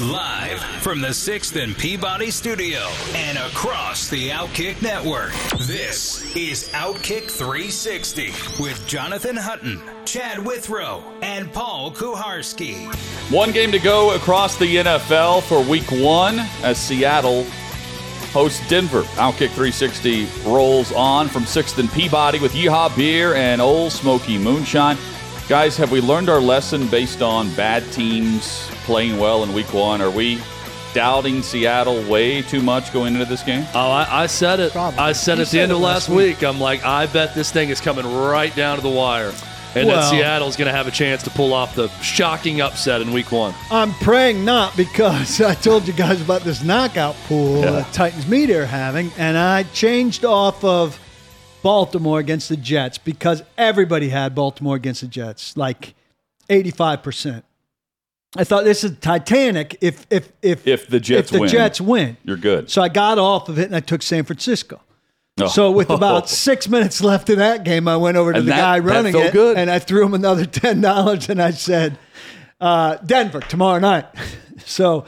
Live from the 6th and Peabody studio and across the Outkick network. This is Outkick 360 with Jonathan Hutton, Chad Withrow, and Paul Kuharsky. One game to go across the NFL for week one as Seattle hosts Denver. Outkick 360 rolls on from 6th and Peabody with Yeehaw Beer and Ole Smoky Moonshine. Guys, have we learned our lesson based on bad teams playing well in week one? Are we doubting Seattle way too much going into this game? Oh, I, I said it. Probably. I said You at the end of last last week. I'm like, I bet this thing is coming right down to the wire, and that Seattle's going to have a chance to pull off the shocking upset in Week One. I'm praying not because I told you guys about this knockout pool Yeah. that Titans Media are having, and I changed off of Baltimore against the Jets because everybody had Baltimore against the Jets, like 85%. I thought this is Titanic if if if If the Jets if the win. Jets win. You're good. So I got off of it and I took San Francisco. Oh. So with about six minutes left in that game, I went over to And the that- guy running it good. and I threw him another ten dollars and I said, uh, "Denver tomorrow night." so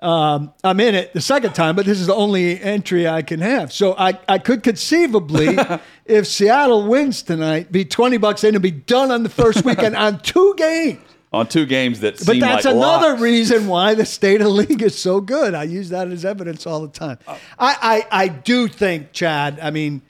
um, I'm in it the second time, but this is the only entry I can have. So I, I could conceivably, if Seattle wins tonight, be twenty bucks in and be done on the first weekend on two games. On two games that But that's like another locks. reason why the state of the league is so good. I use that as evidence all the time. Uh, I, I, I do think, Chad, I mean,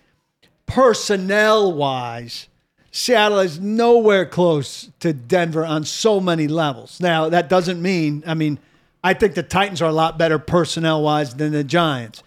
personnel wise, Seattle is nowhere close to Denver on so many levels. Now, that doesn't mean, I mean, I think the Titans are a lot better personnel wise than the Giants.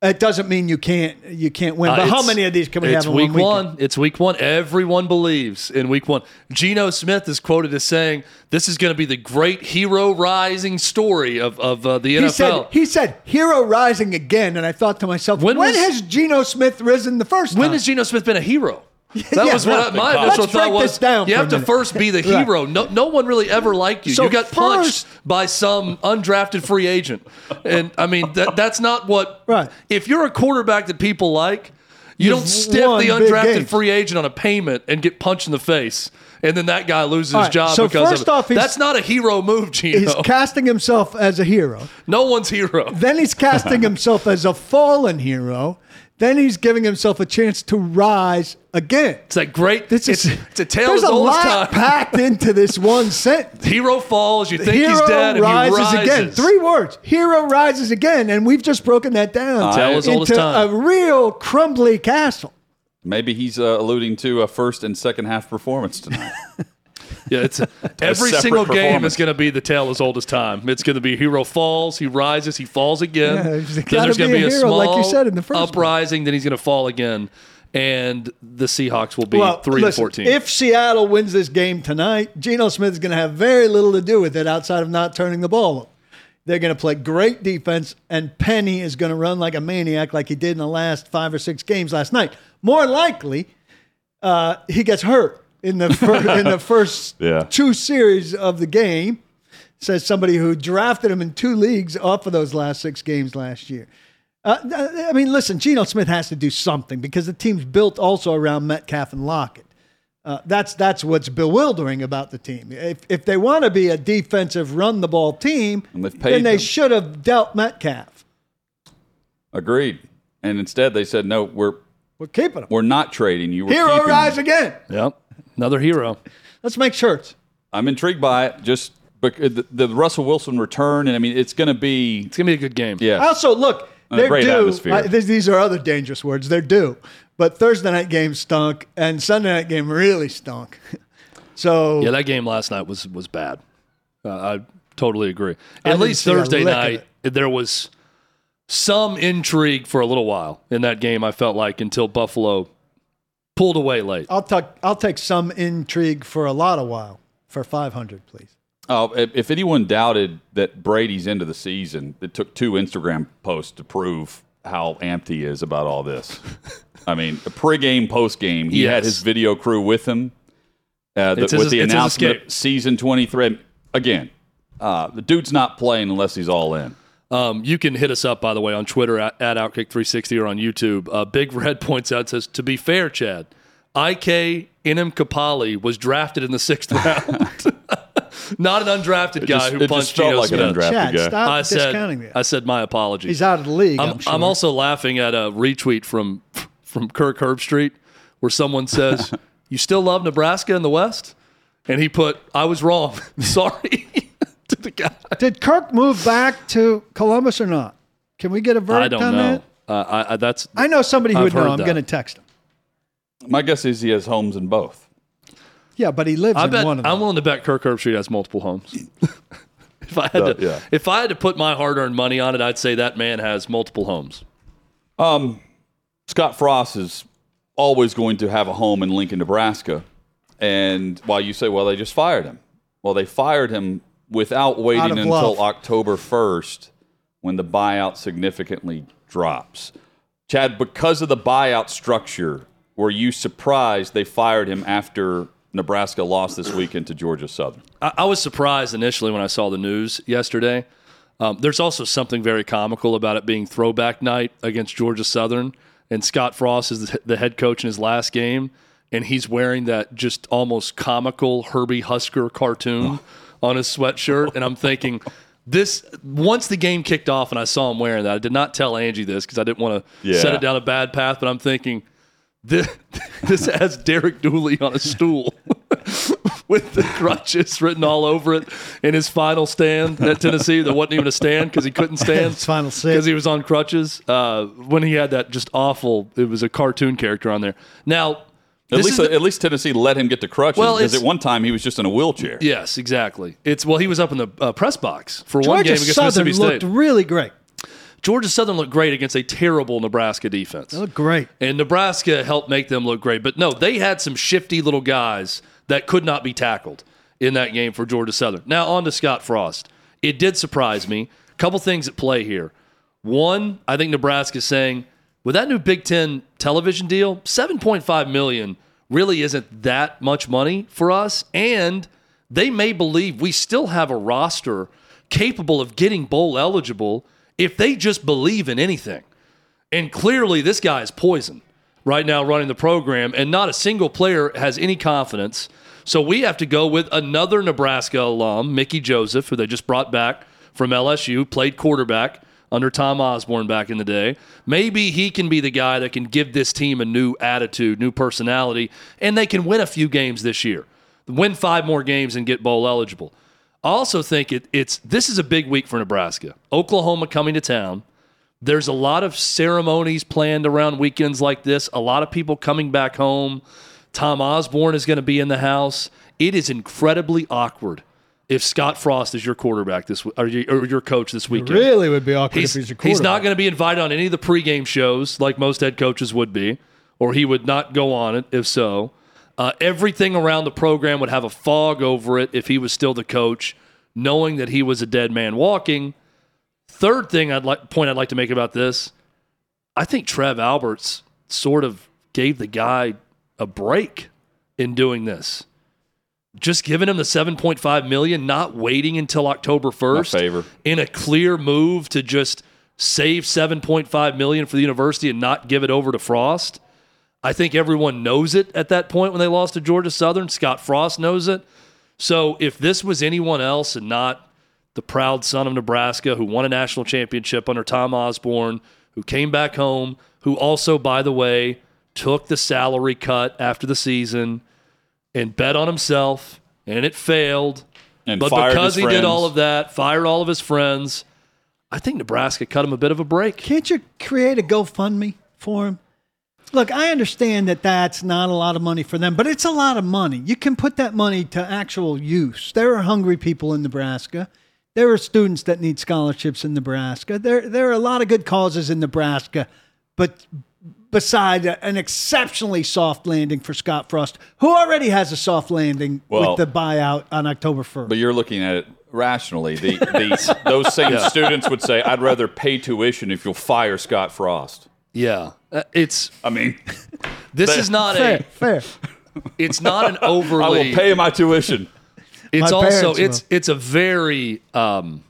It doesn't mean you can't you can't win. Uh, but how many of these can we it's have in week one weekend? It's week one. Everyone believes in week one. Geno Smith is quoted as saying, "This is going to be the great hero rising story of of uh, the He NFL." said, he said, hero rising again. And I thought to myself, When when, was- has Geno Smith risen the first when time? has Geno Smith been a hero? That Yeah, was what my let's initial thought was. down you have to first be the Right. hero. No, no one really ever liked you. So you got punched by some undrafted free agent, and I mean that that's not what. Right. If you're a quarterback that people like, you You've don't stiff the undrafted free agent on a payment and get punched in the face, and then that guy loses All his job so because first of it. off, that's not a hero move, Geno. He's casting himself as a hero. no one's hero. Then he's casting himself as a fallen hero. Then he's giving himself a chance to rise again. It's like great. This is it's a tale There's as a old as lot time. packed into this one sentence. Hero falls. You think hero he's dead, and rises, he rises again. Three words. Hero rises again, and we've just broken that down Tale as old as into time. a real crumbly castle. Maybe he's uh, alluding to a first and second half performance tonight. Yeah, it's every single game is going to be the tale as old as time. It's going to be hero falls, he rises, he falls again. Yeah, there's then there's going to be be a a hero, small like you said in the first one. uprising. Then he's going to fall again, and the Seahawks will be well, three listen, to fourteen. If Seattle wins this game tonight, Geno Smith is going to have very little to do with it outside of not turning the ball over. They're going to play great defense, and Penny is going to run like a maniac, like he did in the last five or six games last night. More likely, uh, he gets hurt in the fir- in the first Yeah. two series of the game. Says somebody who drafted him in two leagues off of those last six games last year. Uh, I mean, listen, Geno Smith has to do something because the team's built also around Metcalf and Lockett. Uh, that's that's what's bewildering about the team. If if they want to be a defensive run the ball team, And they've paid then they them. should have dealt Metcalf. Agreed. And instead, they said, "No, we're We're keeping him. we're not trading you. We're Hero keeping rise you." again. yep, another hero. Let's make shirts. I'm intrigued by it. Just bec- the, the Russell Wilson return, and I mean, it's going to be It's going to be a good game. yeah. Also, look, And a they're great due. atmosphere. I- these, these are other dangerous words. They're due. But Thursday night game stunk, and Sunday night game really stunk. So Yeah, that game last night was was bad. Uh, I totally agree. At didn't least see a Thursday lick of night, there was some intrigue for a little while in that game. I felt like until Buffalo pulled away late. I'll take I'll take some intrigue for a lot of while for five hundred, please. Oh, if if anyone doubted that Brady's into the season, it took two Instagram posts to prove how amped he is about all this. I mean, pregame, postgame, he had his video crew with him uh, the, It's his- with the announcement season 23. Again, uh, the dude's not playing unless he's all in. Um, you can hit us up, by the way, on Twitter at, at Outkick360 or on YouTube. Uh, Big Red points out, says, to be fair, Chad, IK Enemkpali was drafted in the sixth round. Not an undrafted guy just- who it just punched felt Geno like an Smith. undrafted Chad, guy. stop I discounting said, that. I said my apologies. He's out of the league. I'm, I'm, sure. I'm also laughing at a retweet from from Kirk Herbstreit where someone says, "You still love Nebraska in the West," and he put, "I was wrong. Sorry." To the guy. Did Kirk move back to Columbus or not? Can we get a verdict I don't on know. that? Uh, I, I, that's I know somebody who I've would know. heard I'm that. going to text him. My guess is he has homes in both. Yeah, but he lives I in bet one of them. I'm willing to bet Kirk Herbstreit has multiple homes. if I had Uh, to, yeah. if I had to put my hard-earned money on it, I'd say that man has multiple homes. Scott Frost is always going to have a home in Lincoln, Nebraska. And while you say, well, they just fired him. Well, they fired him without waiting until love. October 1st when the buyout significantly drops. Chad, because of the buyout structure, were you surprised they fired him after Nebraska lost this weekend to Georgia Southern? I, I was surprised initially when I saw the news yesterday. Um, there's also something very comical about it being throwback night against Georgia Southern, and Scott Frost is the, the head coach in his last game, and he's wearing that just almost comical Herbie Husker cartoon on his sweatshirt, and I'm thinking. This once the game kicked off and I saw him wearing that. I did not tell Angie this because I didn't want to Yeah. set it down a bad path. But I'm thinking this, this has Derek Dooley on a stool with the crutches written all over it in his final stand at Tennessee. That wasn't even a stand because he couldn't stand. His final sit. because he was on crutches. Uh, when he had that just awful, it was a cartoon character on there. Now, At this least, the- at least Tennessee let him get to crutches Well, because at one time he was just in a wheelchair. yes, exactly. It's well, he was up in the uh, press box for one game against Southern Mississippi looked State. really great. Georgia Southern looked great against a terrible Nebraska defense. They looked great. And Nebraska helped make them look great. But no, they had some shifty little guys that could not be tackled in that game for Georgia Southern. Now, on to Scott Frost. It did surprise me. A couple things at play here. One, I think Nebraska's saying, with that new Big Ten television deal, 7.5 million really isn't that much money for us. And they may believe we still have a roster capable of getting bowl eligible if they just believe in anything. And clearly, this guy is poison right now running the program, and not a single player has any confidence. So we have to go with another Nebraska alum, Mickey Joseph, who they just brought back from LSU, played quarterback under Tom Osborne back in the day. Maybe he can be the guy that can give this team a new attitude, new personality, and they can win a few games this year. Win five more games and get bowl eligible. I also think it, it's this is a big week for Nebraska. Oklahoma coming to town. There's a lot of ceremonies planned around weekends like this. A lot of people coming back home. Tom Osborne is going to be in the house. It is incredibly awkward if Scott Frost is your quarterback this or your, or your coach this weekend. Really would be awkward He's, if he's he's not going to be invited on any of the pregame shows like most head coaches would be, or he would not go on it if so. Uh, everything around the program would have a fog over it if he was still the coach, knowing that he was a dead man walking. Third thing I'd like point I'd like to make about this, I think Trev Alberts sort of gave the guy a break in doing this. Just giving him the 7.5 million, not waiting until October 1st favor. in a clear move to just save 7.5 million for the university and not give it over to Frost. I think everyone knows it at that point when they lost to Georgia Southern. Scott Frost knows it. So if this was anyone else and not the proud son of Nebraska who won a national championship under Tom Osborne, who came back home, who also, by the way, took the salary cut after the season and bet on himself, and it failed. And But fired because his he did all of that, fired all of his friends, I think Nebraska cut him a bit of a break. Can't you create a GoFundMe for him? Look, I understand that that's not a lot of money for them, but it's a lot of money. You can put that money to actual use. There are hungry people in Nebraska. There are students that need scholarships in Nebraska. There, there are a lot of good causes in Nebraska, but beside an exceptionally soft landing for Scott Frost, who already has a soft landing Well- with the buyout on October 1st. But you're looking at it rationally. The, the those same students would say, "I'd rather pay tuition if you'll fire Scott Frost." Yeah, Uh, it's I mean, this is not fair, a fair. it's not an overly. I will pay my tuition. it's My also it's will. it's a very um,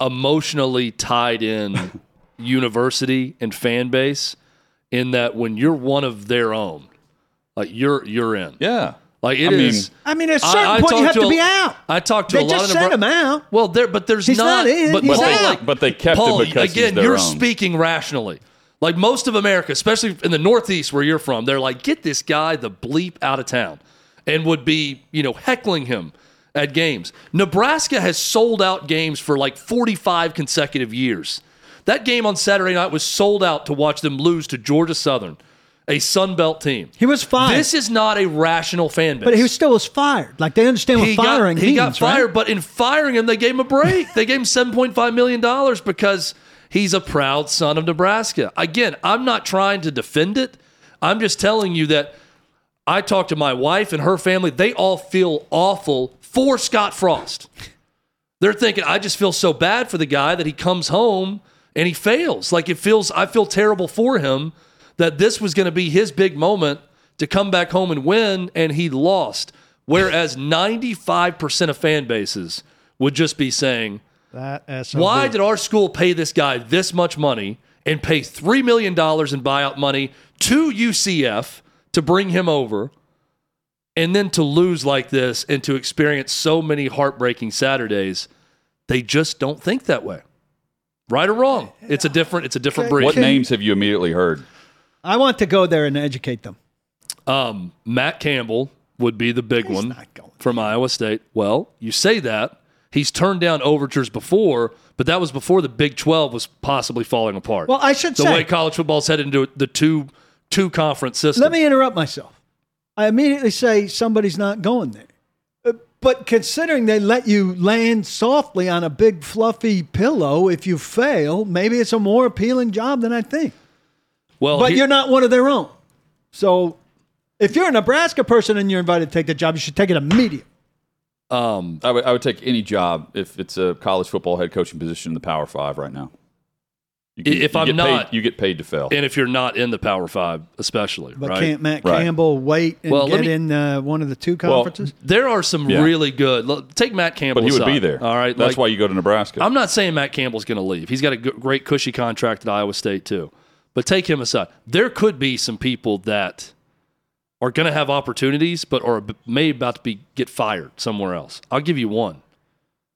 emotionally tied in university and fan base in that when you're one of their own like you're you're in Yeah, like it I mean- I mean, at a I- certain I point, you have to, to a- be out. I talked to They a lot just of sent Nebra- him out. well there but there's He's not, not in, but he's Paul, out. like But they kept him Paul, because he's again their you're own. speaking rationally like most of America especially in the Northeast where you're from they're like get this guy the bleep out of town and would be you know heckling him at games. Nebraska has sold out games for like 45 consecutive years. That game on Saturday night was sold out to watch them lose to Georgia Southern, a Sun Belt team. He was fired. This is not a rational fan base. but he was still was fired. Like they understand what he firing got, he got means, right? fired, but in firing him, they gave him a break. they gave him $7.5 million because he's a proud son of Nebraska. Again, I'm not trying to defend it. I'm just telling you that I talked to my wife and her family. They all feel awful for Scott Frost. They're thinking, I just feel so bad for the guy that he comes home and he fails. Like it feels, I feel terrible for him that this was going to be his big moment to come back home and win, and he lost. Whereas 95% of fan bases would just be saying, That why did our school pay this guy this much money and pay $3 million in buyout money to UCF to bring him over and then to lose like this and to experience so many heartbreaking Saturdays? They just don't think that way. Right or wrong? It's a different it's a different breed. What names have you immediately heard? I want to go there and educate them. Um, Matt Campbell would be the big one not going from Iowa State. Well, you say that. He's turned down overtures before, but that was before the Big 12 was possibly falling apart. Well, I should say the say- way college football's headed into the two two conference system. Let me interrupt myself. I immediately say somebody's not going there. But considering they let you land softly on a big fluffy pillow if you fail, maybe it's a more appealing job than I think. well, But here- you're not one of their own. So if you're a Nebraska person and you're invited to take the job, you should take it immediately. um, I would, I would take any job if it's a college football head coaching position in the Power Five right now. You If I'm not- paid, you get paid to fail. and if you're not in the Power Five, especially, But right? can't Matt Right. Campbell wait and Well, get me- in uh, one of the two conferences? there are some Yeah. really good. look, Take Matt Campbell. but he would be there. All right, that's like- why you go to Nebraska. I'm not saying Matt Campbell's going to leave. He's got a g- great cushy contract at Iowa State too. But take him aside. There could be some people that are going to have opportunities, but are b- may about to be get fired somewhere else. I'll give you one.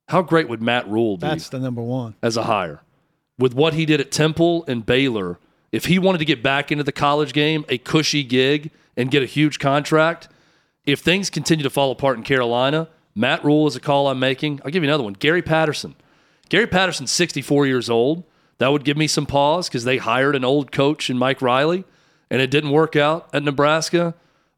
How great would Matt Rhule be That's the number one. as a hire? With what he did at Temple and Baylor, if he wanted to get back into the college game, a cushy gig, and get a huge contract, if things continue to fall apart in Carolina, Matt Rhule is a call I'm making. I'll give you another one. Gary Patterson. Gary Patterson's 64 years old. That would give me some pause because they hired an old coach in Mike Riley, and it didn't work out at Nebraska.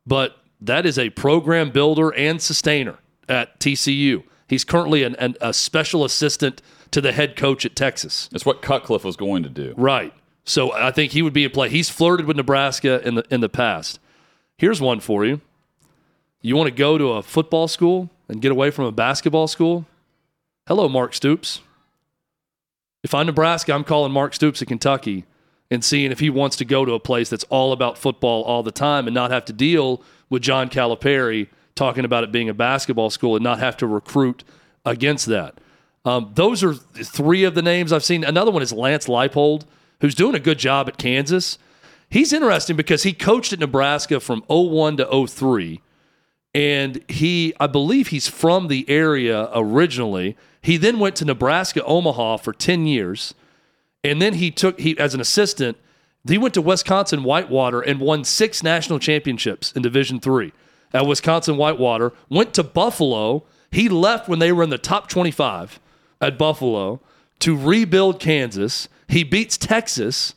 But that is a program builder and sustainer at TCU. He's currently an, an, a special assistant to the head coach at Texas. That's what Cutcliffe was going to do. Right. So I think he would be in play. He's flirted with Nebraska in the in the past. Here's one for you. You want to go to a football school and get away from a basketball school? Hello, Mark Stoops. If I'm Nebraska, I'm calling Mark Stoops at Kentucky and seeing if he wants to go to a place that's all about football all the time and not have to deal with John Calipari talking about it being a basketball school and not have to recruit against that. Um, those are three of the names I've seen. Another one is Lance Leipold, who's doing a good job at Kansas. He's interesting because he coached at Nebraska from 01 to 03 and he i believe he's from the area originally he then went to nebraska omaha for 10 years and then he took he as an assistant he went to wisconsin whitewater and won six national championships in division three at wisconsin whitewater went to buffalo he left when they were in the top 25 at buffalo to rebuild kansas he beats texas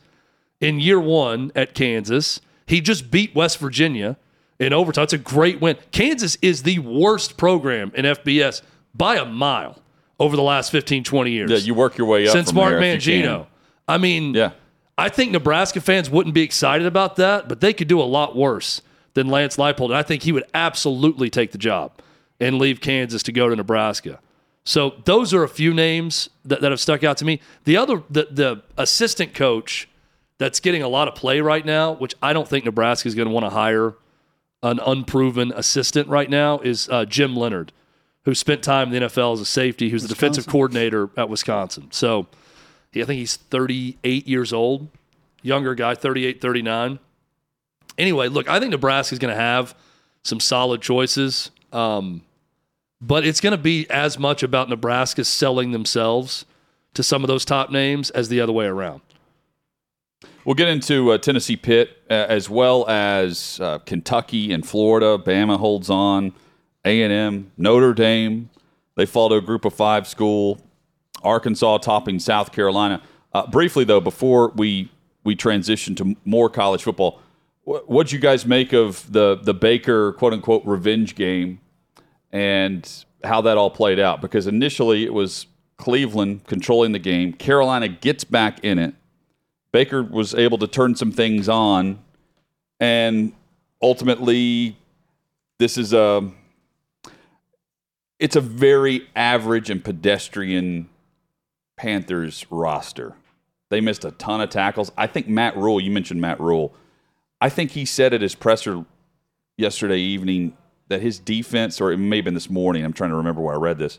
in year one at Kansas. He just beat West Virginia in overtime. It's a great win. Kansas is the worst program in FBS by a mile over the last 15, 20 years. Yeah, you work your way up Since from Mark there if you Mangino. I mean, Yeah. I think Nebraska fans wouldn't be excited about that, but they could do a lot worse than Lance Leipold. And I think he would absolutely take the job and leave Kansas to go to Nebraska. So those are a few names that, that have stuck out to me. The other, the, the assistant coach that's getting a lot of play right now, which I don't think Nebraska is going to want to hire an unproven assistant right now, is uh, Jim Leonhard, who spent time in the NFL as a safety, who's the defensive coordinator at Wisconsin. So he, I think he's 38 years old, younger guy, 38, 39. Anyway, look, I think Nebraska is going to have some solid choices, um, but it's going to be as much about Nebraska selling themselves to some of those top names as the other way around. We'll get into uh, Tennessee Pitt uh, as well as uh, Kentucky and Florida. Bama holds on. A and M, Notre Dame. They fall to a Group of Five school. Arkansas topping South Carolina. Uh, briefly though, before we we transition to more college football, what what'd you guys make of the the Baker quote unquote revenge game and how that all played out? Because initially it was Cleveland controlling the game. Carolina gets back in it. Baker was able to turn some things on, and ultimately, this is a it's a very average and pedestrian Panthers roster. They missed a ton of tackles. I think Matt Rhule, you mentioned Matt Rhule. I think he said at his presser yesterday evening that his defense, or it may have been this morning, I'm trying to remember where I read this,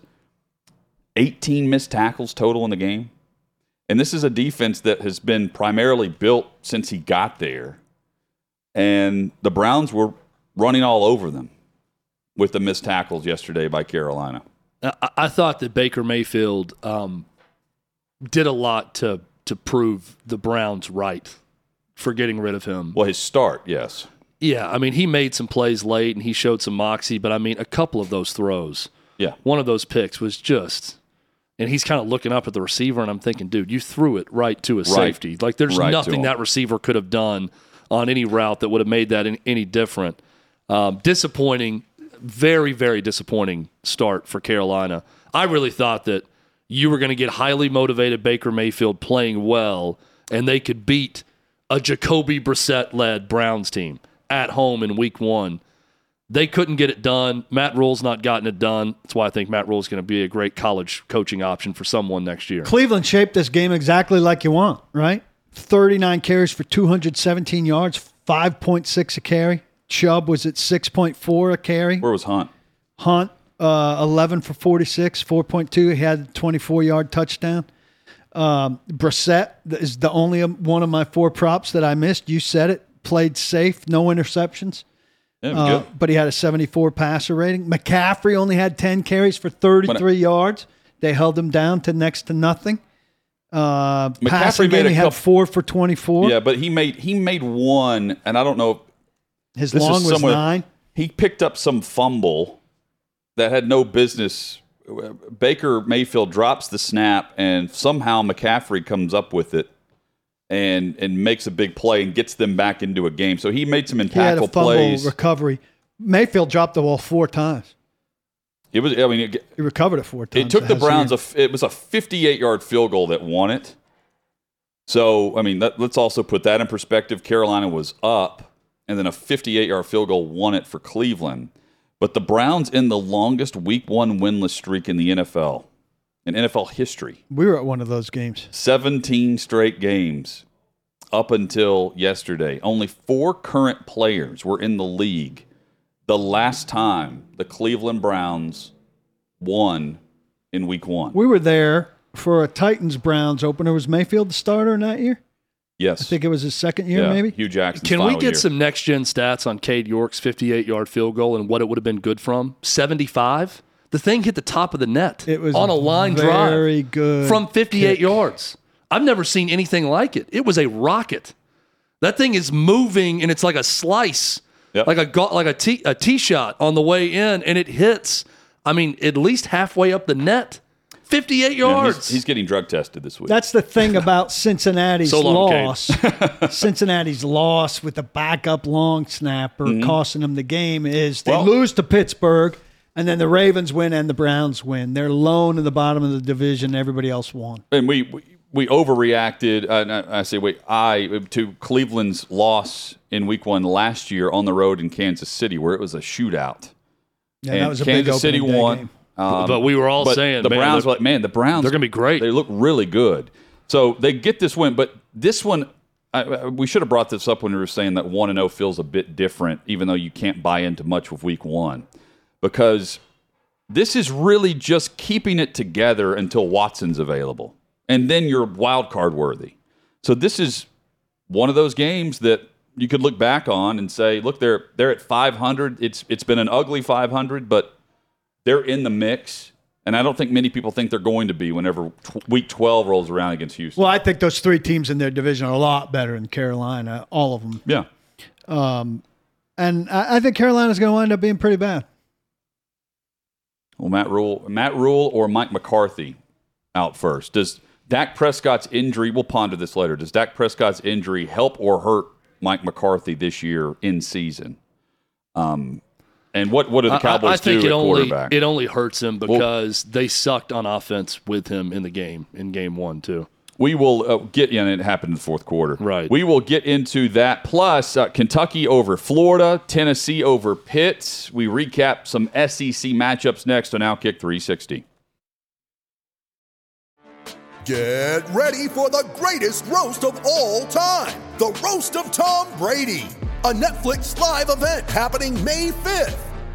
18 missed tackles total in the game. And this is a defense that has been primarily built since he got there. And the Browns were running all over them with the missed tackles yesterday by Carolina. I, I thought that Baker Mayfield um, did a lot to to prove the Browns right for getting rid of him. Well, his start, yes. Yeah, I mean he made some plays late and he showed some moxie, but I mean a couple of those throws, Yeah. one of those picks was just. And he's kind of looking up at the receiver, and I'm thinking, dude, you threw it right to a safety. Like, there's Right nothing that receiver could have done on any route that would have made that any, any different. Um, disappointing, very, very disappointing start for Carolina. I really thought that you were going to get highly motivated Baker Mayfield playing well, and they could beat a Jacoby Brissett led Browns team at home in week one. They couldn't get it done. Matt Rhule's not gotten it done. That's why I think Matt Rhule's going to be a great college coaching option for someone next year. Cleveland shaped this game exactly like you want, right? 39 carries for 217 yards, 5.6 a carry. Chubb was at 6.4 a carry. Where was Hunt? Hunt, uh, 11 for 46, 4.2. He had a 24 yard touchdown. Um, Brissett is the only one of my four props that I missed. You said it. Played safe, no interceptions. Yeah, Uh, but he had a 74 passer rating. McCaffrey only had 10 carries for 33 yards. They held him down to next to nothing. Uh, McCaffrey passing made game, a he had couple- four for 24. Yeah, but he made he made one, and I don't know. if His long was nine. He picked up some fumble that had no business. Baker Mayfield drops the snap, and somehow McCaffrey comes up with it and and makes a big play and gets them back into a game. So he made some He had a impactful fumble plays. recovery. Mayfield dropped the ball four times. It was. I mean, it, He recovered it four times. it took the Browns. A, weird. it was a 58 yard field goal that won it. So I mean, that, let's also put that in perspective. Carolina was up, and then a 58 yard field goal won it for Cleveland. But the Browns in the longest Week One winless streak in the NFL, in NFL history, We were at one of those games. 17 straight games up until yesterday. Only four current players were in the league the last time the Cleveland Browns won in Week One. We were there for a Titans Browns opener. Was Mayfield the starter in that year? Yes. I think it was his second year, yeah, maybe. Hue Jackson. Can we get some next gen stats on Cade York's 58 yard field goal and what it would have been good from? 75? The thing hit the top of the net It was on a line very drive good from 58 kick. yards. I've never seen anything like it. It was a rocket. That thing is moving and it's like a slice, Yep. like a like a tee a tee shot on the way in, and it hits. I mean, at least halfway up the net, 58 Yeah, yards. he's, he's getting drug tested this week. That's the thing about Cincinnati's So long, loss. Cincinnati's loss with the backup long snapper Mm-hmm. costing them the game is they Well- lose to Pittsburgh, and then the Ravens win and the Browns win. They're lone in the bottom of the division. Everybody else won. and we, we we overreacted. Uh, I say wait, I to Cleveland's loss in Week One last year on the road in Kansas City, where it was a shootout. Yeah, and that was a Kansas big City opening day won. Um, but we were all saying the man, Browns, they're- like man, the Browns, they're gonna be great. They look really good. So they get this win, but this one, I, I- we should have brought this up when we were saying that one and zero feels a bit different, even though you can't buy into much with Week One, because this is really just keeping it together until Watson's available, and then you're wild card worthy. So this is one of those games that you could look back on and say, look, they're they're at 500. It's it's been an ugly 500, but they're in the mix. And I don't think many people think they're going to be whenever week 12 rolls around against Houston. Well, I think those three teams in their division are a lot better than Carolina, all of them. yeah. Um, and I, I think Carolina's going to wind up being pretty bad. Well, Matt Rhule, Matt Rhule or Mike McCarthy out first. Does Dak Prescott's injury, we'll ponder this later, does Dak Prescott's injury help or hurt Mike McCarthy this year in season? Um, and what, what do the I- I- I, think do it at only quarterback? it only hurts him because they sucked on offense with him in the game in game one too. We will uh, get, yeah, and it happened in the fourth quarter. Right. We will get into that. Plus, uh, Kentucky over Florida, Tennessee over Pitt. We recap some SEC matchups next on Outkick 360. Get ready for the greatest roast of all time the Roast of Tom Brady, a Netflix live event happening May 5th.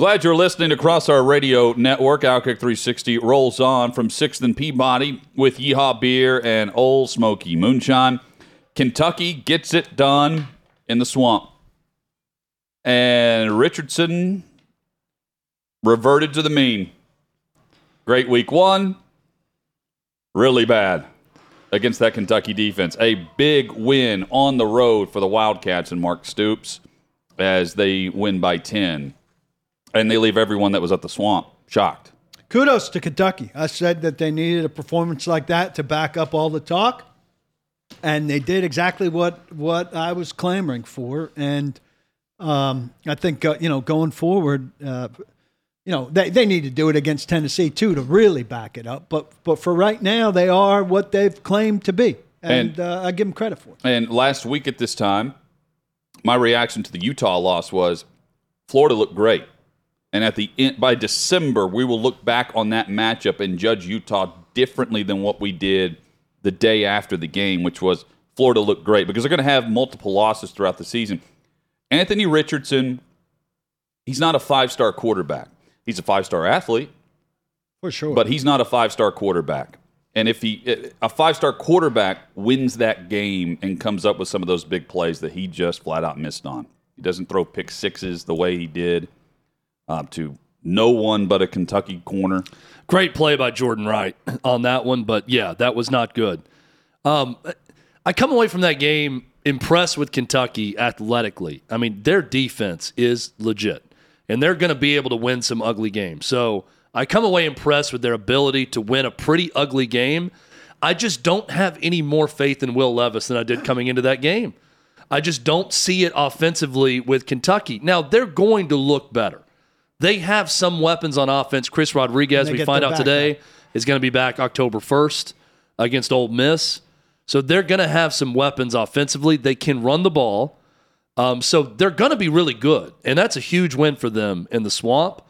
Glad you're listening across our radio network. Outkick 360 rolls on from 6th and Peabody with Yeehaw Beer and Ole Smoky Moonshine. Kentucky gets it done in the swamp. And Richardson reverted to the mean. Great week one, really bad against that Kentucky defense. A big win on the road for the Wildcats and Mark Stoops as they win by 10 and they leave everyone that was at the swamp shocked. Kudos to Kentucky. I said that they needed a performance like that to back up all the talk, and they did exactly what what I was clamoring for. And um, I think uh, you know going forward, uh, you know they, they need to do it against Tennessee too to really back it up. But but for right now, they are what they've claimed to be, and, And- uh, I give them credit for it. And last week at this time, my reaction to the Utah loss was Florida looked great. And at the end, by December, we will look back on that matchup and judge Utah differently than what we did the day after the game, which was Florida looked great because they're going to have multiple losses throughout the season. Anthony Richardson, he's not a five star quarterback. He's a five star athlete, For sure. but he's not a five star quarterback. And if he a five star quarterback wins that game and comes up with some of those big plays that he just flat out missed on, he doesn't throw pick sixes the way he did uh, to no one but a Kentucky corner. Great play by Jordan Wright on that one, but yeah, that was not good. Um, I come away from that game impressed with Kentucky athletically. I mean, their defense is legit, and they're going to be able to win some ugly games. So I come away impressed with their ability to win a pretty ugly game. I just don't have any more faith in Will Levis than I did coming into that game. I just don't see it offensively with Kentucky. Now, they're going to look better. They have some weapons on offense. Chris Rodriguez, we find out today, is going to be back October 1st against Ole Miss. So they're going to have some weapons offensively. They can run the ball. Um, so they're going to be really good. And that's a huge win for them in the swamp.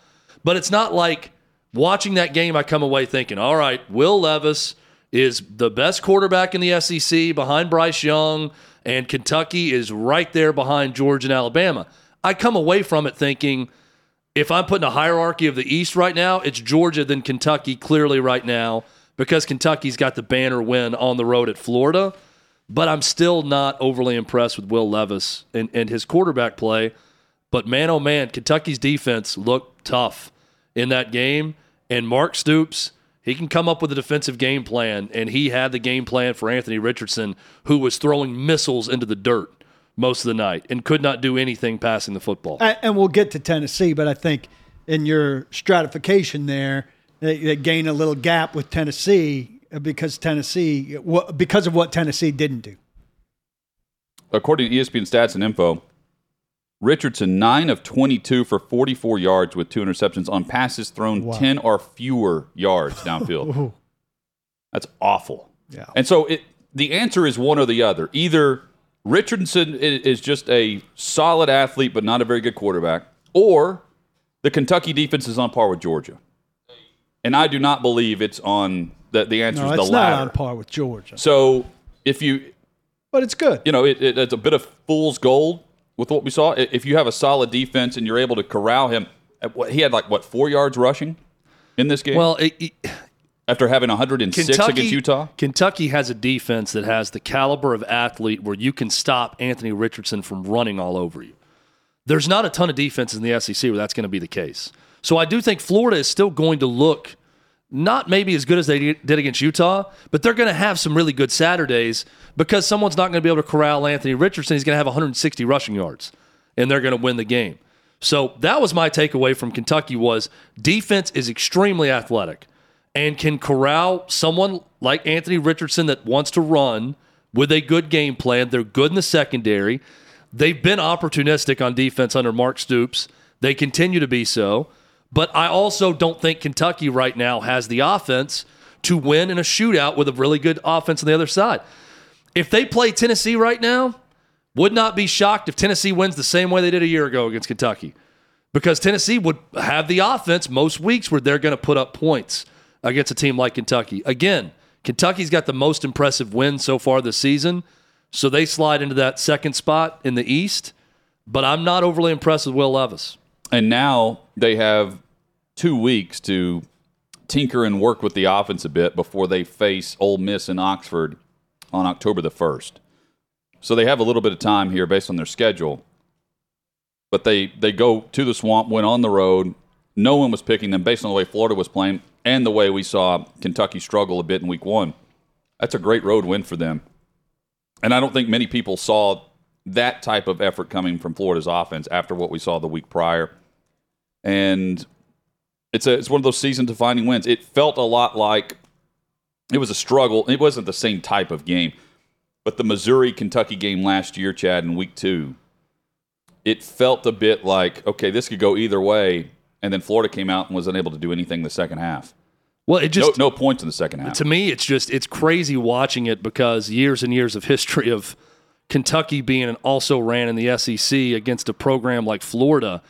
But it's not like watching that game, I come away thinking, all right, Will Levis is the best quarterback in the SEC behind Bryce Young, and Kentucky is right there behind Georgia and Alabama. I come away from it thinking, if I'm putting a hierarchy of the East right now, it's Georgia then Kentucky clearly right now because Kentucky's got the banner win on the road at Florida. But I'm still not overly impressed with Will Levis and, and his quarterback play. But man, oh man, Kentucky's defense looked tough in that game. And Mark Stoops, he can come up with a defensive game plan. And he had the game plan for Anthony Richardson, who was throwing missiles into the dirt most of the night and could not do anything passing the football. and, and we'll get to Tennessee, but I think in your stratification there. They, they gain a little gap with Tennessee because Tennessee because of what Tennessee didn't do. According to ESPN stats and info, Richardson, 9 of 22 for 44 yards with two interceptions on passes thrown 10 or fewer yards downfield. That's awful. Yeah. And so it, the answer is one or the other. Either Richardson is just a solid athlete but not a very good quarterback, or the Kentucky defense is on par with Georgia. And I do not believe it's on that the answer No, is the it's not on par with Georgia, So if you but it's good. you know, it, it, it's a bit of fool's gold with what we saw. If you have a solid defense and you're able to corral him, he had like what four yards rushing in this game. Well, it, it, after having 106 Kentucky, against Utah. Kentucky has a defense that has the caliber of athlete where you can stop Anthony Richardson from running all over you. There's not a ton of defenses in the SEC where that's going to be the case. So I do think Florida is still going to look not maybe as good as they did against Utah, but they're going to have some really good Saturdays because someone's not going to be able to corral Anthony Richardson. He's going to have 160 rushing yards, and they're going to win the game. So that was my takeaway from Kentucky was defense is extremely athletic and can corral someone like Anthony Richardson that wants to run with a good game plan. They're good in the secondary. They've been opportunistic on defense under Mark Stoops. They continue to be so. But I also don't think Kentucky right now has the offense to win in a shootout with a really good offense on the other side. If they play Tennessee right now, would not be shocked if Tennessee wins the same way they did a year ago against Kentucky. Because Tennessee would have the offense most weeks where they're going to put up points against a team like Kentucky. Again, Kentucky's got the most impressive win so far this season, so they slide into that second spot in the East. But I'm not overly impressed with Will Levis. And now they have two weeks to tinker and work with the offense a bit before they face Ole Miss in Oxford on October the 1st. So they have a little bit of time here based on their schedule. But they, they go to the swamp, went on the road. No one was picking them based on the way Florida was playing and the way we saw Kentucky struggle a bit in week one. That's a great road win for them. And I don't think many people saw that type of effort coming from Florida's offense after what we saw the week prior. And it's a it's one of those season defining wins. It felt a lot like it was a struggle. It wasn't the same type of game, but the Missouri Kentucky game last year, Chad, in week two, it felt a bit like okay, this could go either way. And then Florida came out and was unable to do anything the second half. Well, it just no, no points in the second half. to me, it's just it's crazy watching it because years and years of history of Kentucky being and also ran in the SEC against a program like Florida,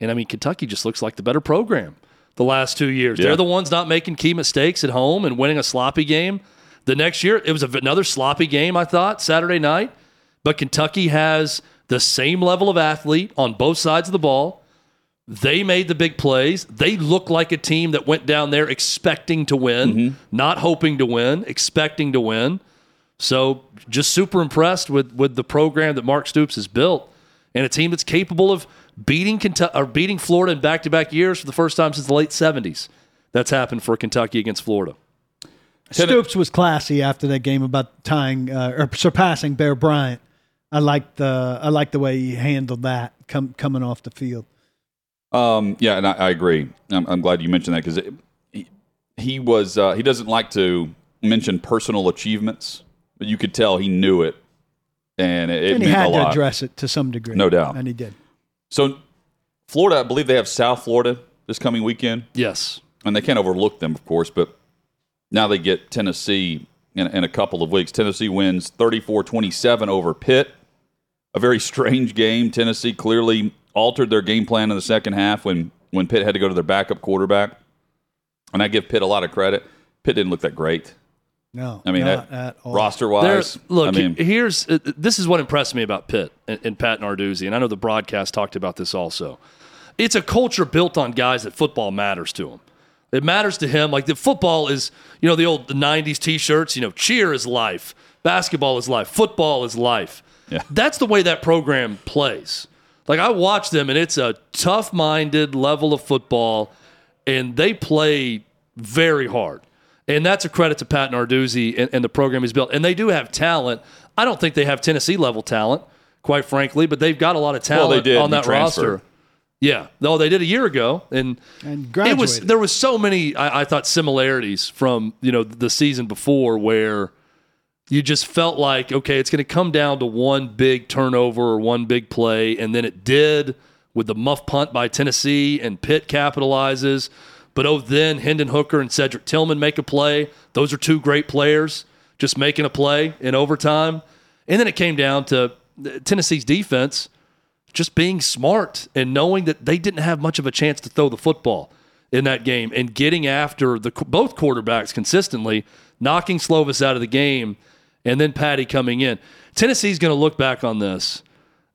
and I mean Kentucky just looks like the better program the last two years. Yeah. They're the ones not making key mistakes at home and winning a sloppy game. The next year, it was a- another sloppy game. I thought Saturday night, but Kentucky has the same level of athlete on both sides of the ball. They made the big plays. They look like a team that went down there expecting to win, not hoping to win, expecting to win. So just super impressed with with the program that Mark Stoops has built, and a team that's capable of beating Kentucky or beating Florida in back to back years for the first time since the late seventies. That's happened for Kentucky against Florida. Stoops was classy after that game about tying uh, or surpassing Bear Bryant. I like the I like the way he handled that com- coming off the field. Um, yeah, and I, I agree. I'm, I'm glad you mentioned that because he, he was uh, he doesn't like to mention personal achievements, but you could tell he knew it, and it, it and he meant had a to lot. address it to some degree. No doubt. And he did. So, Florida, I believe they have South Florida this coming weekend, Yes. and they can't overlook them, of course. But now they get Tennessee in, in a couple of weeks. Tennessee wins 34-27 over Pitt. A very strange game. Tennessee clearly altered their game plan in the second half when when Pitt had to go to their backup quarterback. And I give Pitt a lot of credit. Pitt didn't look that great. No, I mean, not that, at all. roster There, wise, look, I mean, here's uh, this is what impressed me about Pitt and, and Pat Narduzzi, and I know the broadcast talked about this also. It's a culture built on guys that football matters to them. It matters to him. Like the football is, you know, the old the '90s T-shirts. You know, cheer is life, basketball is life, football is life. Yeah. That's the way that program plays. Like I watch them, and it's a tough-minded level of football, and they play very hard. And that's a credit to Pat Narduzzi and, and the program he's built. And they do have talent. I don't think they have Tennessee level talent, quite frankly, but they've got a lot of Well, talent they did. on that roster. Yeah, no, they did a year ago, and, And it was there was so many I, I thought similarities from you know the season before where you just felt like okay, it's going to come down to one big turnover or one big play, and then it did with the muff punt by Tennessee, and Pitt capitalizes. But oh, then Hendon Hooker and Cedric Tillman make a play. Those are two great players just making a play in overtime, and then it came down to Tennessee's defense just being smart and knowing that they didn't have much of a chance to throw the football in that game and getting after the both quarterbacks consistently, knocking Slovis out of the game, and then Patty coming in. Tennessee's going to look back on this,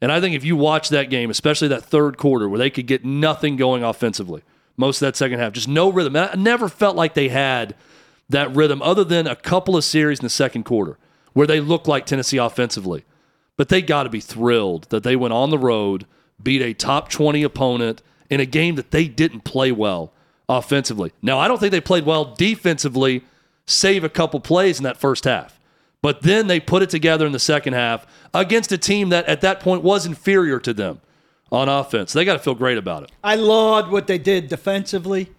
and I think if you watch that game, especially that third quarter where they could get nothing going offensively, most of that second half, just no rhythm. I never felt like they had that rhythm other than a couple of series in the second quarter where they looked like Tennessee offensively but they got to be thrilled that they went on the road, beat a top 20 opponent in a game that they didn't play well offensively. Now, I don't think they played well defensively, save a couple plays in that first half. But then they put it together in the second half against a team that at that point was inferior to them on offense. They got to feel great about it. I laud what they did defensively.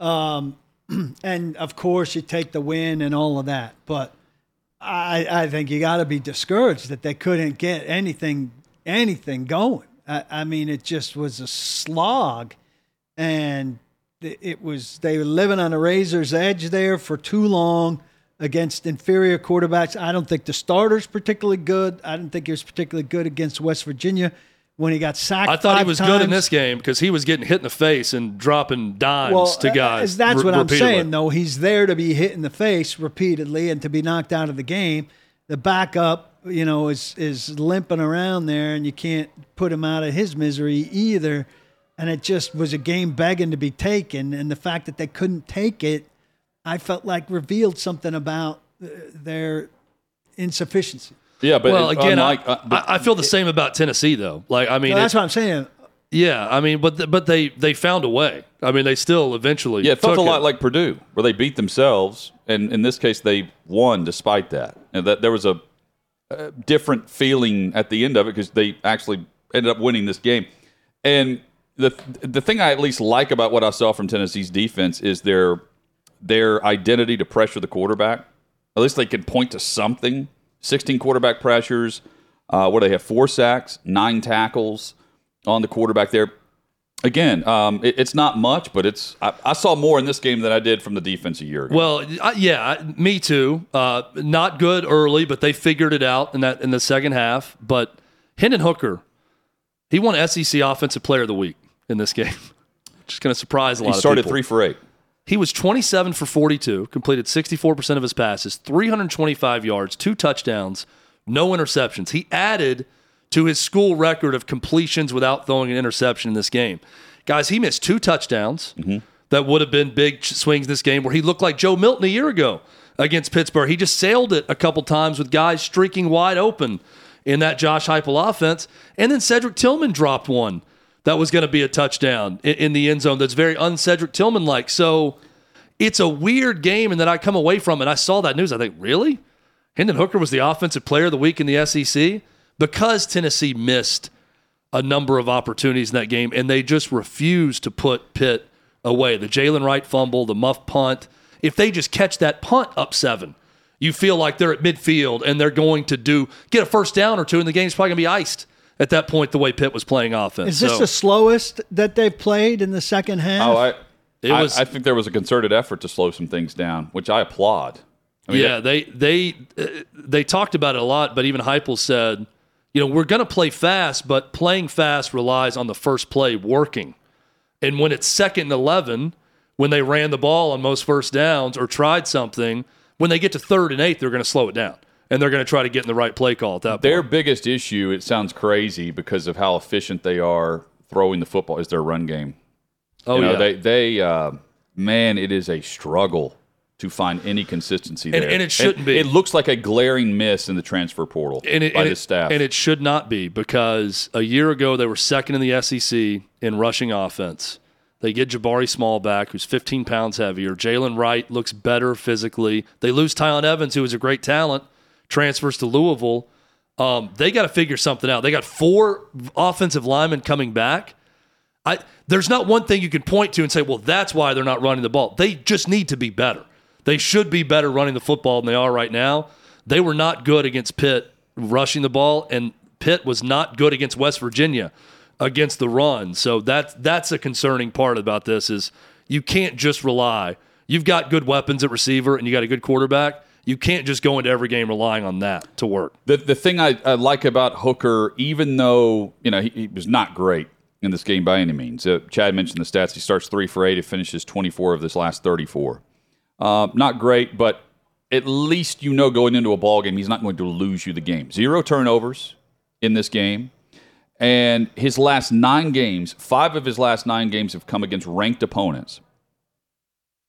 Um, and of course, you take the win and all of that. But I, I think you got to be discouraged that they couldn't get anything anything going. I, I mean, it just was a slog, and it was they were living on a razor's edge there for too long against inferior quarterbacks. I don't think the starter's particularly good. I didn't think he was particularly good against West Virginia when he got sacked. I thought he was good in this game because he was getting hit in the face and dropping dimes to uh, guys. That's re- what I'm repeatedly. saying, though. He's there to be hit in the face repeatedly and to be knocked out of the game. The backup, you know, is is limping around there, and you can't put him out of his misery either. And it just was a game begging to be taken, and the fact that they couldn't take it, I felt like revealed something about uh, their insufficiency. Yeah, but Well, it- again, unlike, I, uh, but I, I feel the same about Tennessee, though. Like, I mean, So that's it- what I'm saying. Yeah, I mean, but th- but they they found a way. I mean, they still eventually. Yeah, it felt took a lot like Purdue, where they beat themselves, and in this case, they won despite that. And that there was a, a different feeling at the end of it because they actually ended up winning this game. And the the thing I at least like about what I saw from Tennessee's defense is their their identity to pressure the quarterback. At least they can point to something. Sixteen quarterback pressures. Uh, what do they have? Four sacks, nine tackles on the quarterback there again, um, it, it's not much, but it's. I, I saw more in this game than I did from the defense a year ago. Well, I, yeah, I- me too. Uh, not good early, but they figured it out in that in the second half. But Hendon Hooker, he won SEC Offensive Player of the Week in this game. Just going to surprise a lot he started three for eight. He was 27 for 42, completed 64% of his passes, 325 yards, two touchdowns, no interceptions. He added to his school record of completions without throwing an interception in this game. Guys, he missed two touchdowns mm-hmm. that would have been big swings this game where he looked like Joe Milton a year ago against Pittsburgh. He just sailed it a couple times with guys streaking wide open in that Josh Heupel offense. And then Cedric Tillman dropped one that was going to be a touchdown in, in the end zone that's very un-Cedric Tillman like. So it's a weird game, and then I come away from it. I saw that news. I think, really? Hendon Hooker was the offensive player of the week in the SEC because Tennessee missed a number of opportunities in that game, and they just refused to put Pitt away. The Jaylen Wright fumble, the muff punt. If they just catch that punt up seven, you feel like they're at midfield and they're going to do get a first down or two, and the game's probably going to be iced at that point. The way Pitt was playing offense. Is this So- the slowest that they've played in the second half? Oh, I, It I, was- I think there was a concerted effort to slow some things down, which I applaud. I mean, yeah, they they uh, they talked about it a lot, but even Heupel said, you know, we're going to play fast, but playing fast relies on the first play working. And when it's second and 11, when they ran the ball on most first downs or tried something, when they get to third and eight, they're going to slow it down and they're going to try to get in the right play call at that Their biggest issue, it sounds crazy because of how efficient they are throwing the football, is their run game. Oh, you know, yeah. they they uh, man, it is a struggle to find any consistency And- there, and it shouldn't be. It looks like a glaring miss in the transfer portal and it, by and the staff. And it should not be because a year ago they were second in the SEC in rushing offense. They get Jabari Small back, who's 15 pounds heavier. Jaylen Wright looks better physically. They lose Tiyon Evans, who is a great talent, transfers to Louisville. Um, they got to figure something out. They got four offensive linemen coming back. I there's not one thing you can point to and say, well, that's why they're not running the ball. They just need to be better. They should be better running the football than they are right now. They were not good against Pitt rushing the ball, and Pitt was not good against West Virginia against the run. So that's that's a concerning part about this is you can't just rely. You've got good weapons at receiver and you got a good quarterback. You can't just go into every game relying on that to work. The the thing I, I like about Hooker, even though you know he, he was not great in this game by any means. Uh, Chad mentioned the stats. He starts three for eight. He finishes twenty four of this last thirty four. Uh, not great, but at least you know going into a ball game he's not going to lose you the game. Zero turnovers in this game. And his last nine games, five of his last nine games have come against ranked opponents.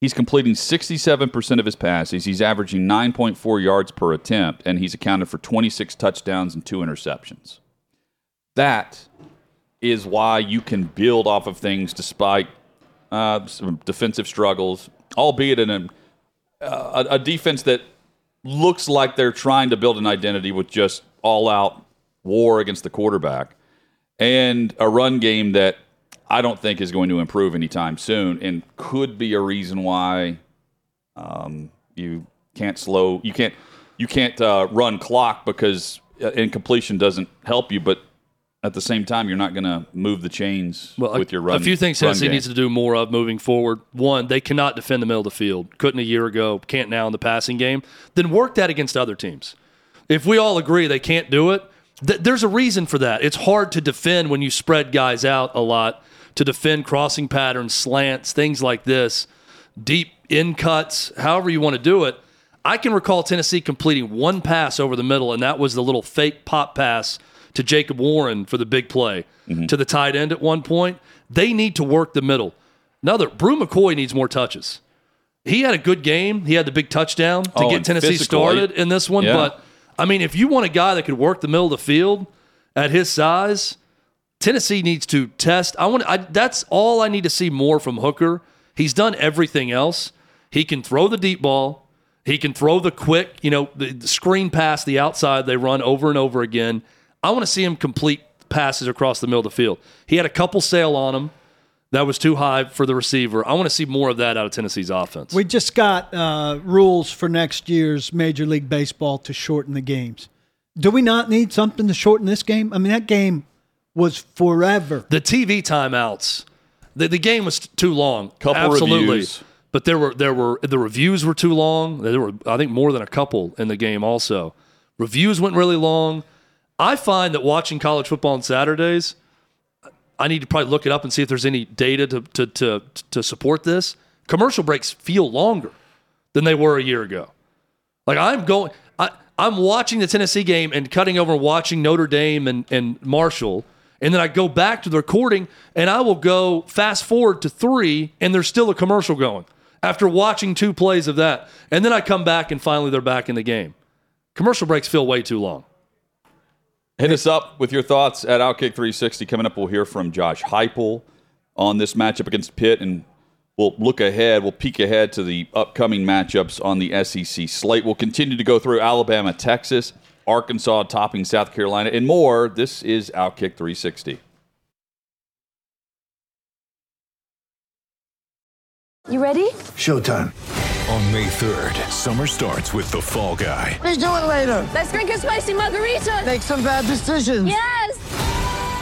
He's completing 67% of his passes. He's averaging 9.4 yards per attempt, and he's accounted for 26 touchdowns and two interceptions. That is why you can build off of things despite uh, some defensive struggles, albeit in a, a, a defense that looks like they're trying to build an identity with just all out war against the quarterback and a run game that I don't think is going to improve anytime soon, and could be a reason why um, you can't slow you can't you can't uh, run clock because uh, incompletion doesn't help you, but at the same time, you're not going to move the chains Well, with your run. a few things Tennessee needs to do more of moving forward. One, they cannot defend the middle of the field. Couldn't a year ago, can't now in the passing game. Then work that against other teams. If we all agree they can't do it, th- there's a reason for that. It's hard to defend when you spread guys out a lot, to defend crossing patterns, slants, things like this, deep in cuts, however you want to do it. I can recall Tennessee completing one pass over the middle, and that was the little fake pop pass to Jacob Warren for the big play mm-hmm. to the tight end at one point. They need to work the middle. Another, Bru McCoy needs more touches. He had a good game. He had the big touchdown to Oh, get Tennessee physical. started in this one. Yeah. But I mean, if you want a guy that could work the middle of the field at his size, Tennessee needs to test. I want. I, that's all I need to see more from Hooker. He's done everything else. He can throw the deep ball. He can throw the quick, you know, the, the screen pass, the outside they run over and over again. I want to see him complete passes across the middle of the field. He had a couple sail on him that was too high for the receiver. I want to see more of that out of Tennessee's offense. We just got uh, rules for next year's Major League Baseball to shorten the games. Do we not need something to shorten this game? I mean, that game was forever. the TV timeouts. The, the game was too long. Couple Absolutely. reviews. But there were there were the reviews were too long. There were I think more than a couple in the game also. Reviews went really long. I find that watching college football on Saturdays, I need to probably look it up and see if there's any data to to to, to support this. Commercial breaks feel longer than they were a year ago. Like I'm going, I, I'm watching the Tennessee game and cutting over watching Notre Dame and, and Marshall. And then I go back to the recording and I will go fast forward to three and there's still a commercial going after watching two plays of that. And then I come back and finally they're back in the game. Commercial breaks feel way too long. Hit us up with your thoughts at Outkick 360. Coming up, we'll hear from Josh Heupel on this matchup against Pitt, and we'll look ahead. We'll peek ahead to the upcoming matchups on the SEC slate. We'll continue to go through Alabama, Texas, Arkansas, topping South Carolina, and more. This is Outkick 360. You ready? Showtime. On May 3rd, summer starts with The Fall Guy. Let's do it later. Let's drink a spicy margarita. Make some bad decisions. Yes.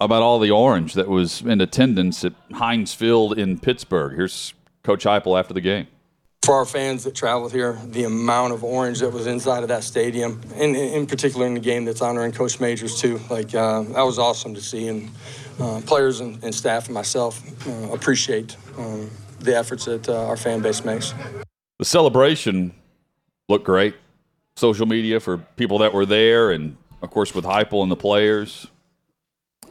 about all the orange that was in attendance at Heinz Field in Pittsburgh. Here's Coach Heupel after the game. for our fans that traveled here, the amount of orange that was inside of that stadium, and in particular in the game that's honoring Coach Majors too. Like uh, that was awesome to see, and uh, players and, and staff and myself uh, appreciate um, the efforts that uh, our fan base makes. The celebration looked great. Social media for people that were there, and of course with Heupel and the players.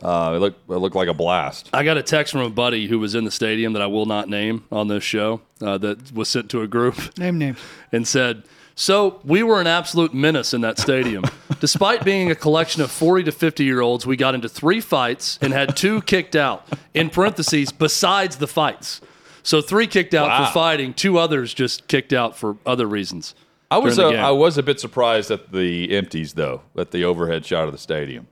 Uh, it looked it looked like a blast. I got a text from a buddy who was in the stadium that I will not name on this show uh, that was sent to a group Name names. and said, So we were an absolute menace in that stadium. Despite being a collection of 40 to 50 year olds, we got into three fights and had two kicked out, in parentheses, besides the fights. So three kicked out Wow. for fighting, two others just kicked out for other reasons. I was during uh, the game. I was a bit surprised at the empties though, at the overhead shot of the stadium.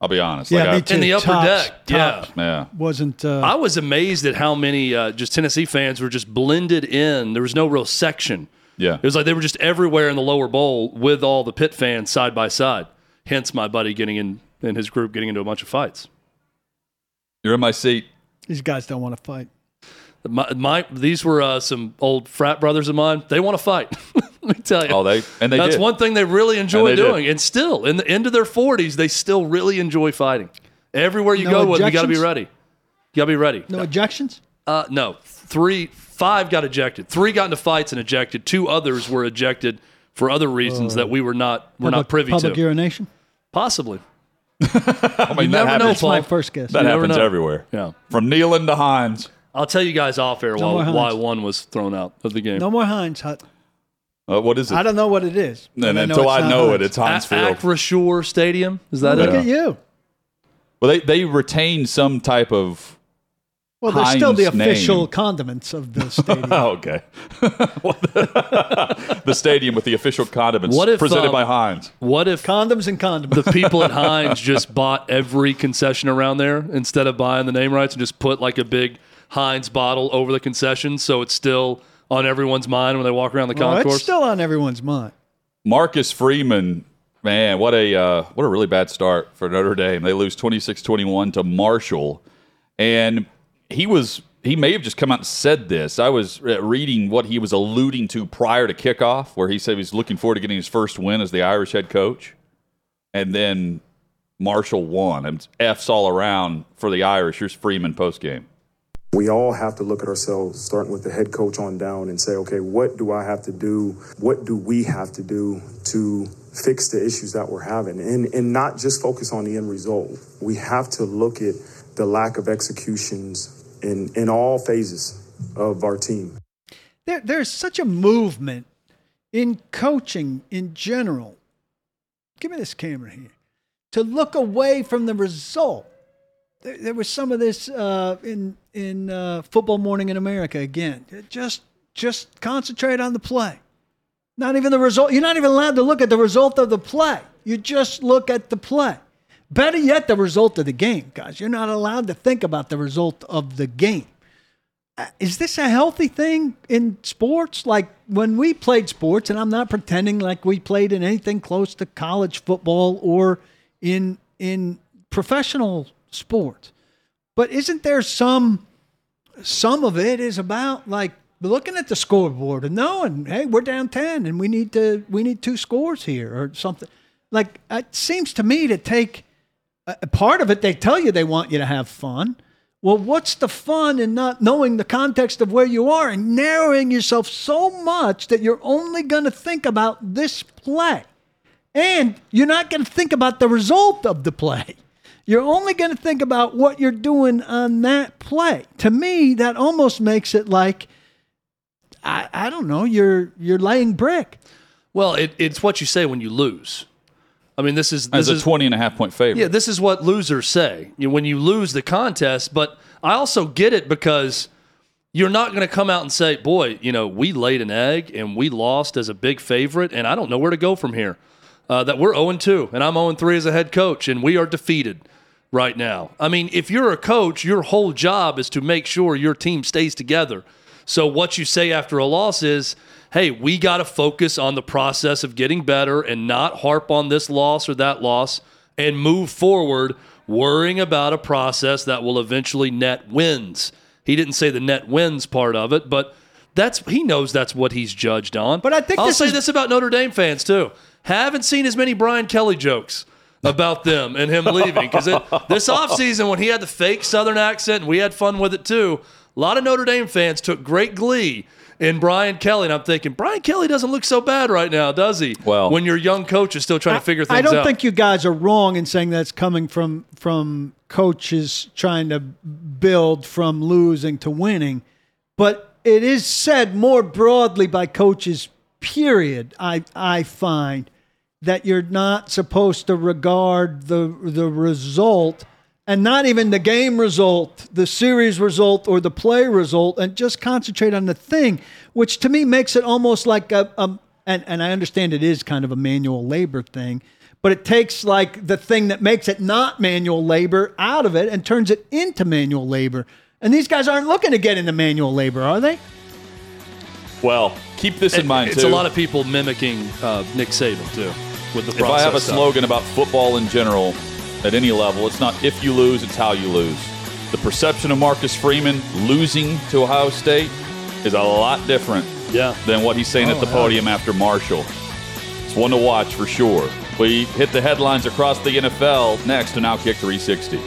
I'll be honest. Yeah, like me I, too. in the upper Tops, deck. tops. Yeah. Yeah. Wasn't uh, I was amazed at how many uh, just Tennessee fans were just blended in. There was no real section. Yeah. It was like they were just everywhere in the lower bowl with all the pit fans side by side. Hence, my buddy getting in and his group getting into a bunch of fights. You're in my seat. these guys don't want to fight. My, my these were uh, some old frat brothers of mine. They want to fight. Let me tell you. Oh, they and they That's did. one thing they really enjoy they did. doing, and still in the end of their forties, they still really enjoy fighting. Everywhere you No go, with, you got to be ready. You got to be ready. No ejections. Uh, no, three, five got ejected. Three got into fights and ejected. Two others were ejected for other reasons that we were not were not privy to. public to. urination. Possibly. I mean, that never know, happens, That's my first guess. that You happens know. everywhere. Yeah. From Neyland to Heinz. I'll tell you guys off air No why, why one was thrown out of the game. No more Heinz Hut. Uh, what is it? I don't know what it is. and but until I know it, it's Heinz A- Field. Acrisure Stadium is that Look it? at you. Well, they they retain some type of. Well, they're still the Heinz official name. condiments of the stadium. Oh, okay. the stadium with the official condiments What if, presented um, by Heinz. What if Condoms and condiments. the people at Heinz just bought every concession around there instead of buying the name rights and just put like a big Heinz bottle over the concession so it's still on everyone's mind when they walk around the Well, concourse? it's still on everyone's mind. Marcus Freeman, man, what a uh, what a really bad start for Notre Dame. They lose 26-21 to Marshall, and he was he may have just come out and said this. I was reading what he was alluding to prior to kickoff, where he said he was looking forward to getting his first win as the Irish head coach, and then Marshall won. And F's all around for the Irish. Here's Freeman post game. We all have to look at ourselves, starting with the head coach on down, and say, okay, what do I have to do? What do we have to do to fix the issues that we're having? And, and not just focus on the end result. We have to look at the lack of executions in, in all phases of our team. There, there's such a movement in coaching in general. Give me this camera here. To look away from the result. There, was some of this uh, in in uh, Football Morning in America again. Just just concentrate on the play. Not even the result. You're not even allowed to look at the result of the play. You just look at the play. Better yet, the result of the game, guys. You're not allowed to think about the result of the game. Uh, Is this a healthy thing in sports? Like when we played sports, and I'm not pretending like we played in anything close to college football or in in professional sports. But isn't there some some of it is about like looking at the scoreboard and knowing, hey, we're down ten and we need to we need two scores here or something. Like it seems to me to take a part of it. They tell you they want you to have fun. Well, what's the fun in not knowing the context of where you are and narrowing yourself so much that you're only going to think about this play? And you're not going to think about the result of the play. You're only going to think about what you're doing on that play. To me, that almost makes it like I, I don't know, you're you're laying brick. well, it, it's what you say when you lose. I mean, this is this As a is 20 and a half point favorite. Yeah, this is what losers say you know, when you lose the contest. But I also get it because you're not going to come out and say, boy, you know, we laid an egg and we lost as a big favorite, and I don't know where to go from here. Uh, that we're 0 2, and I'm 0 3 as a head coach, and we are defeated right now. I mean, if you're a coach, your whole job is to make sure your team stays together. So what you say after a loss is, hey, we got to focus on the process of getting better and not harp on this loss or that loss and move forward worrying about a process that will eventually net wins. He didn't say the net wins part of it, but that's he knows that's what he's judged on. But I think I'll this say is- this about Notre Dame fans too. Haven't seen as many Brian Kelly jokes about them and him leaving because this offseason when he had the fake Southern accent and we had fun with it too. A lot of Notre Dame fans took great glee in Brian Kelly, and I'm thinking Brian Kelly doesn't look so bad right now, does he? Well- when your young coach is still trying to figure things out. I don't out. think you guys are wrong in saying that's coming from from coaches trying to build from losing to winning, but it is said more broadly by coaches. Period. I I find that you're not supposed to regard the the result and not even the game result, the series result, or the play result, and just concentrate on the thing, which to me makes it almost like a, a and, and I understand it is kind of a manual labor thing, but it takes like the thing that makes it not manual labor out of it and turns it into manual labor. And these guys aren't looking to get into manual labor, are they? Well, keep this in mind it's too. a lot of people mimicking uh, Nick Saban too with the if I have a stuff. slogan about football in general at any level, it's not if you lose, it's how you lose. The perception of Marcus Freeman losing to Ohio State is a lot different Yeah. than what he's saying Oh, at the podium after Marshall. It's one to watch for sure. We hit the headlines across the NFL next on Outkick 360.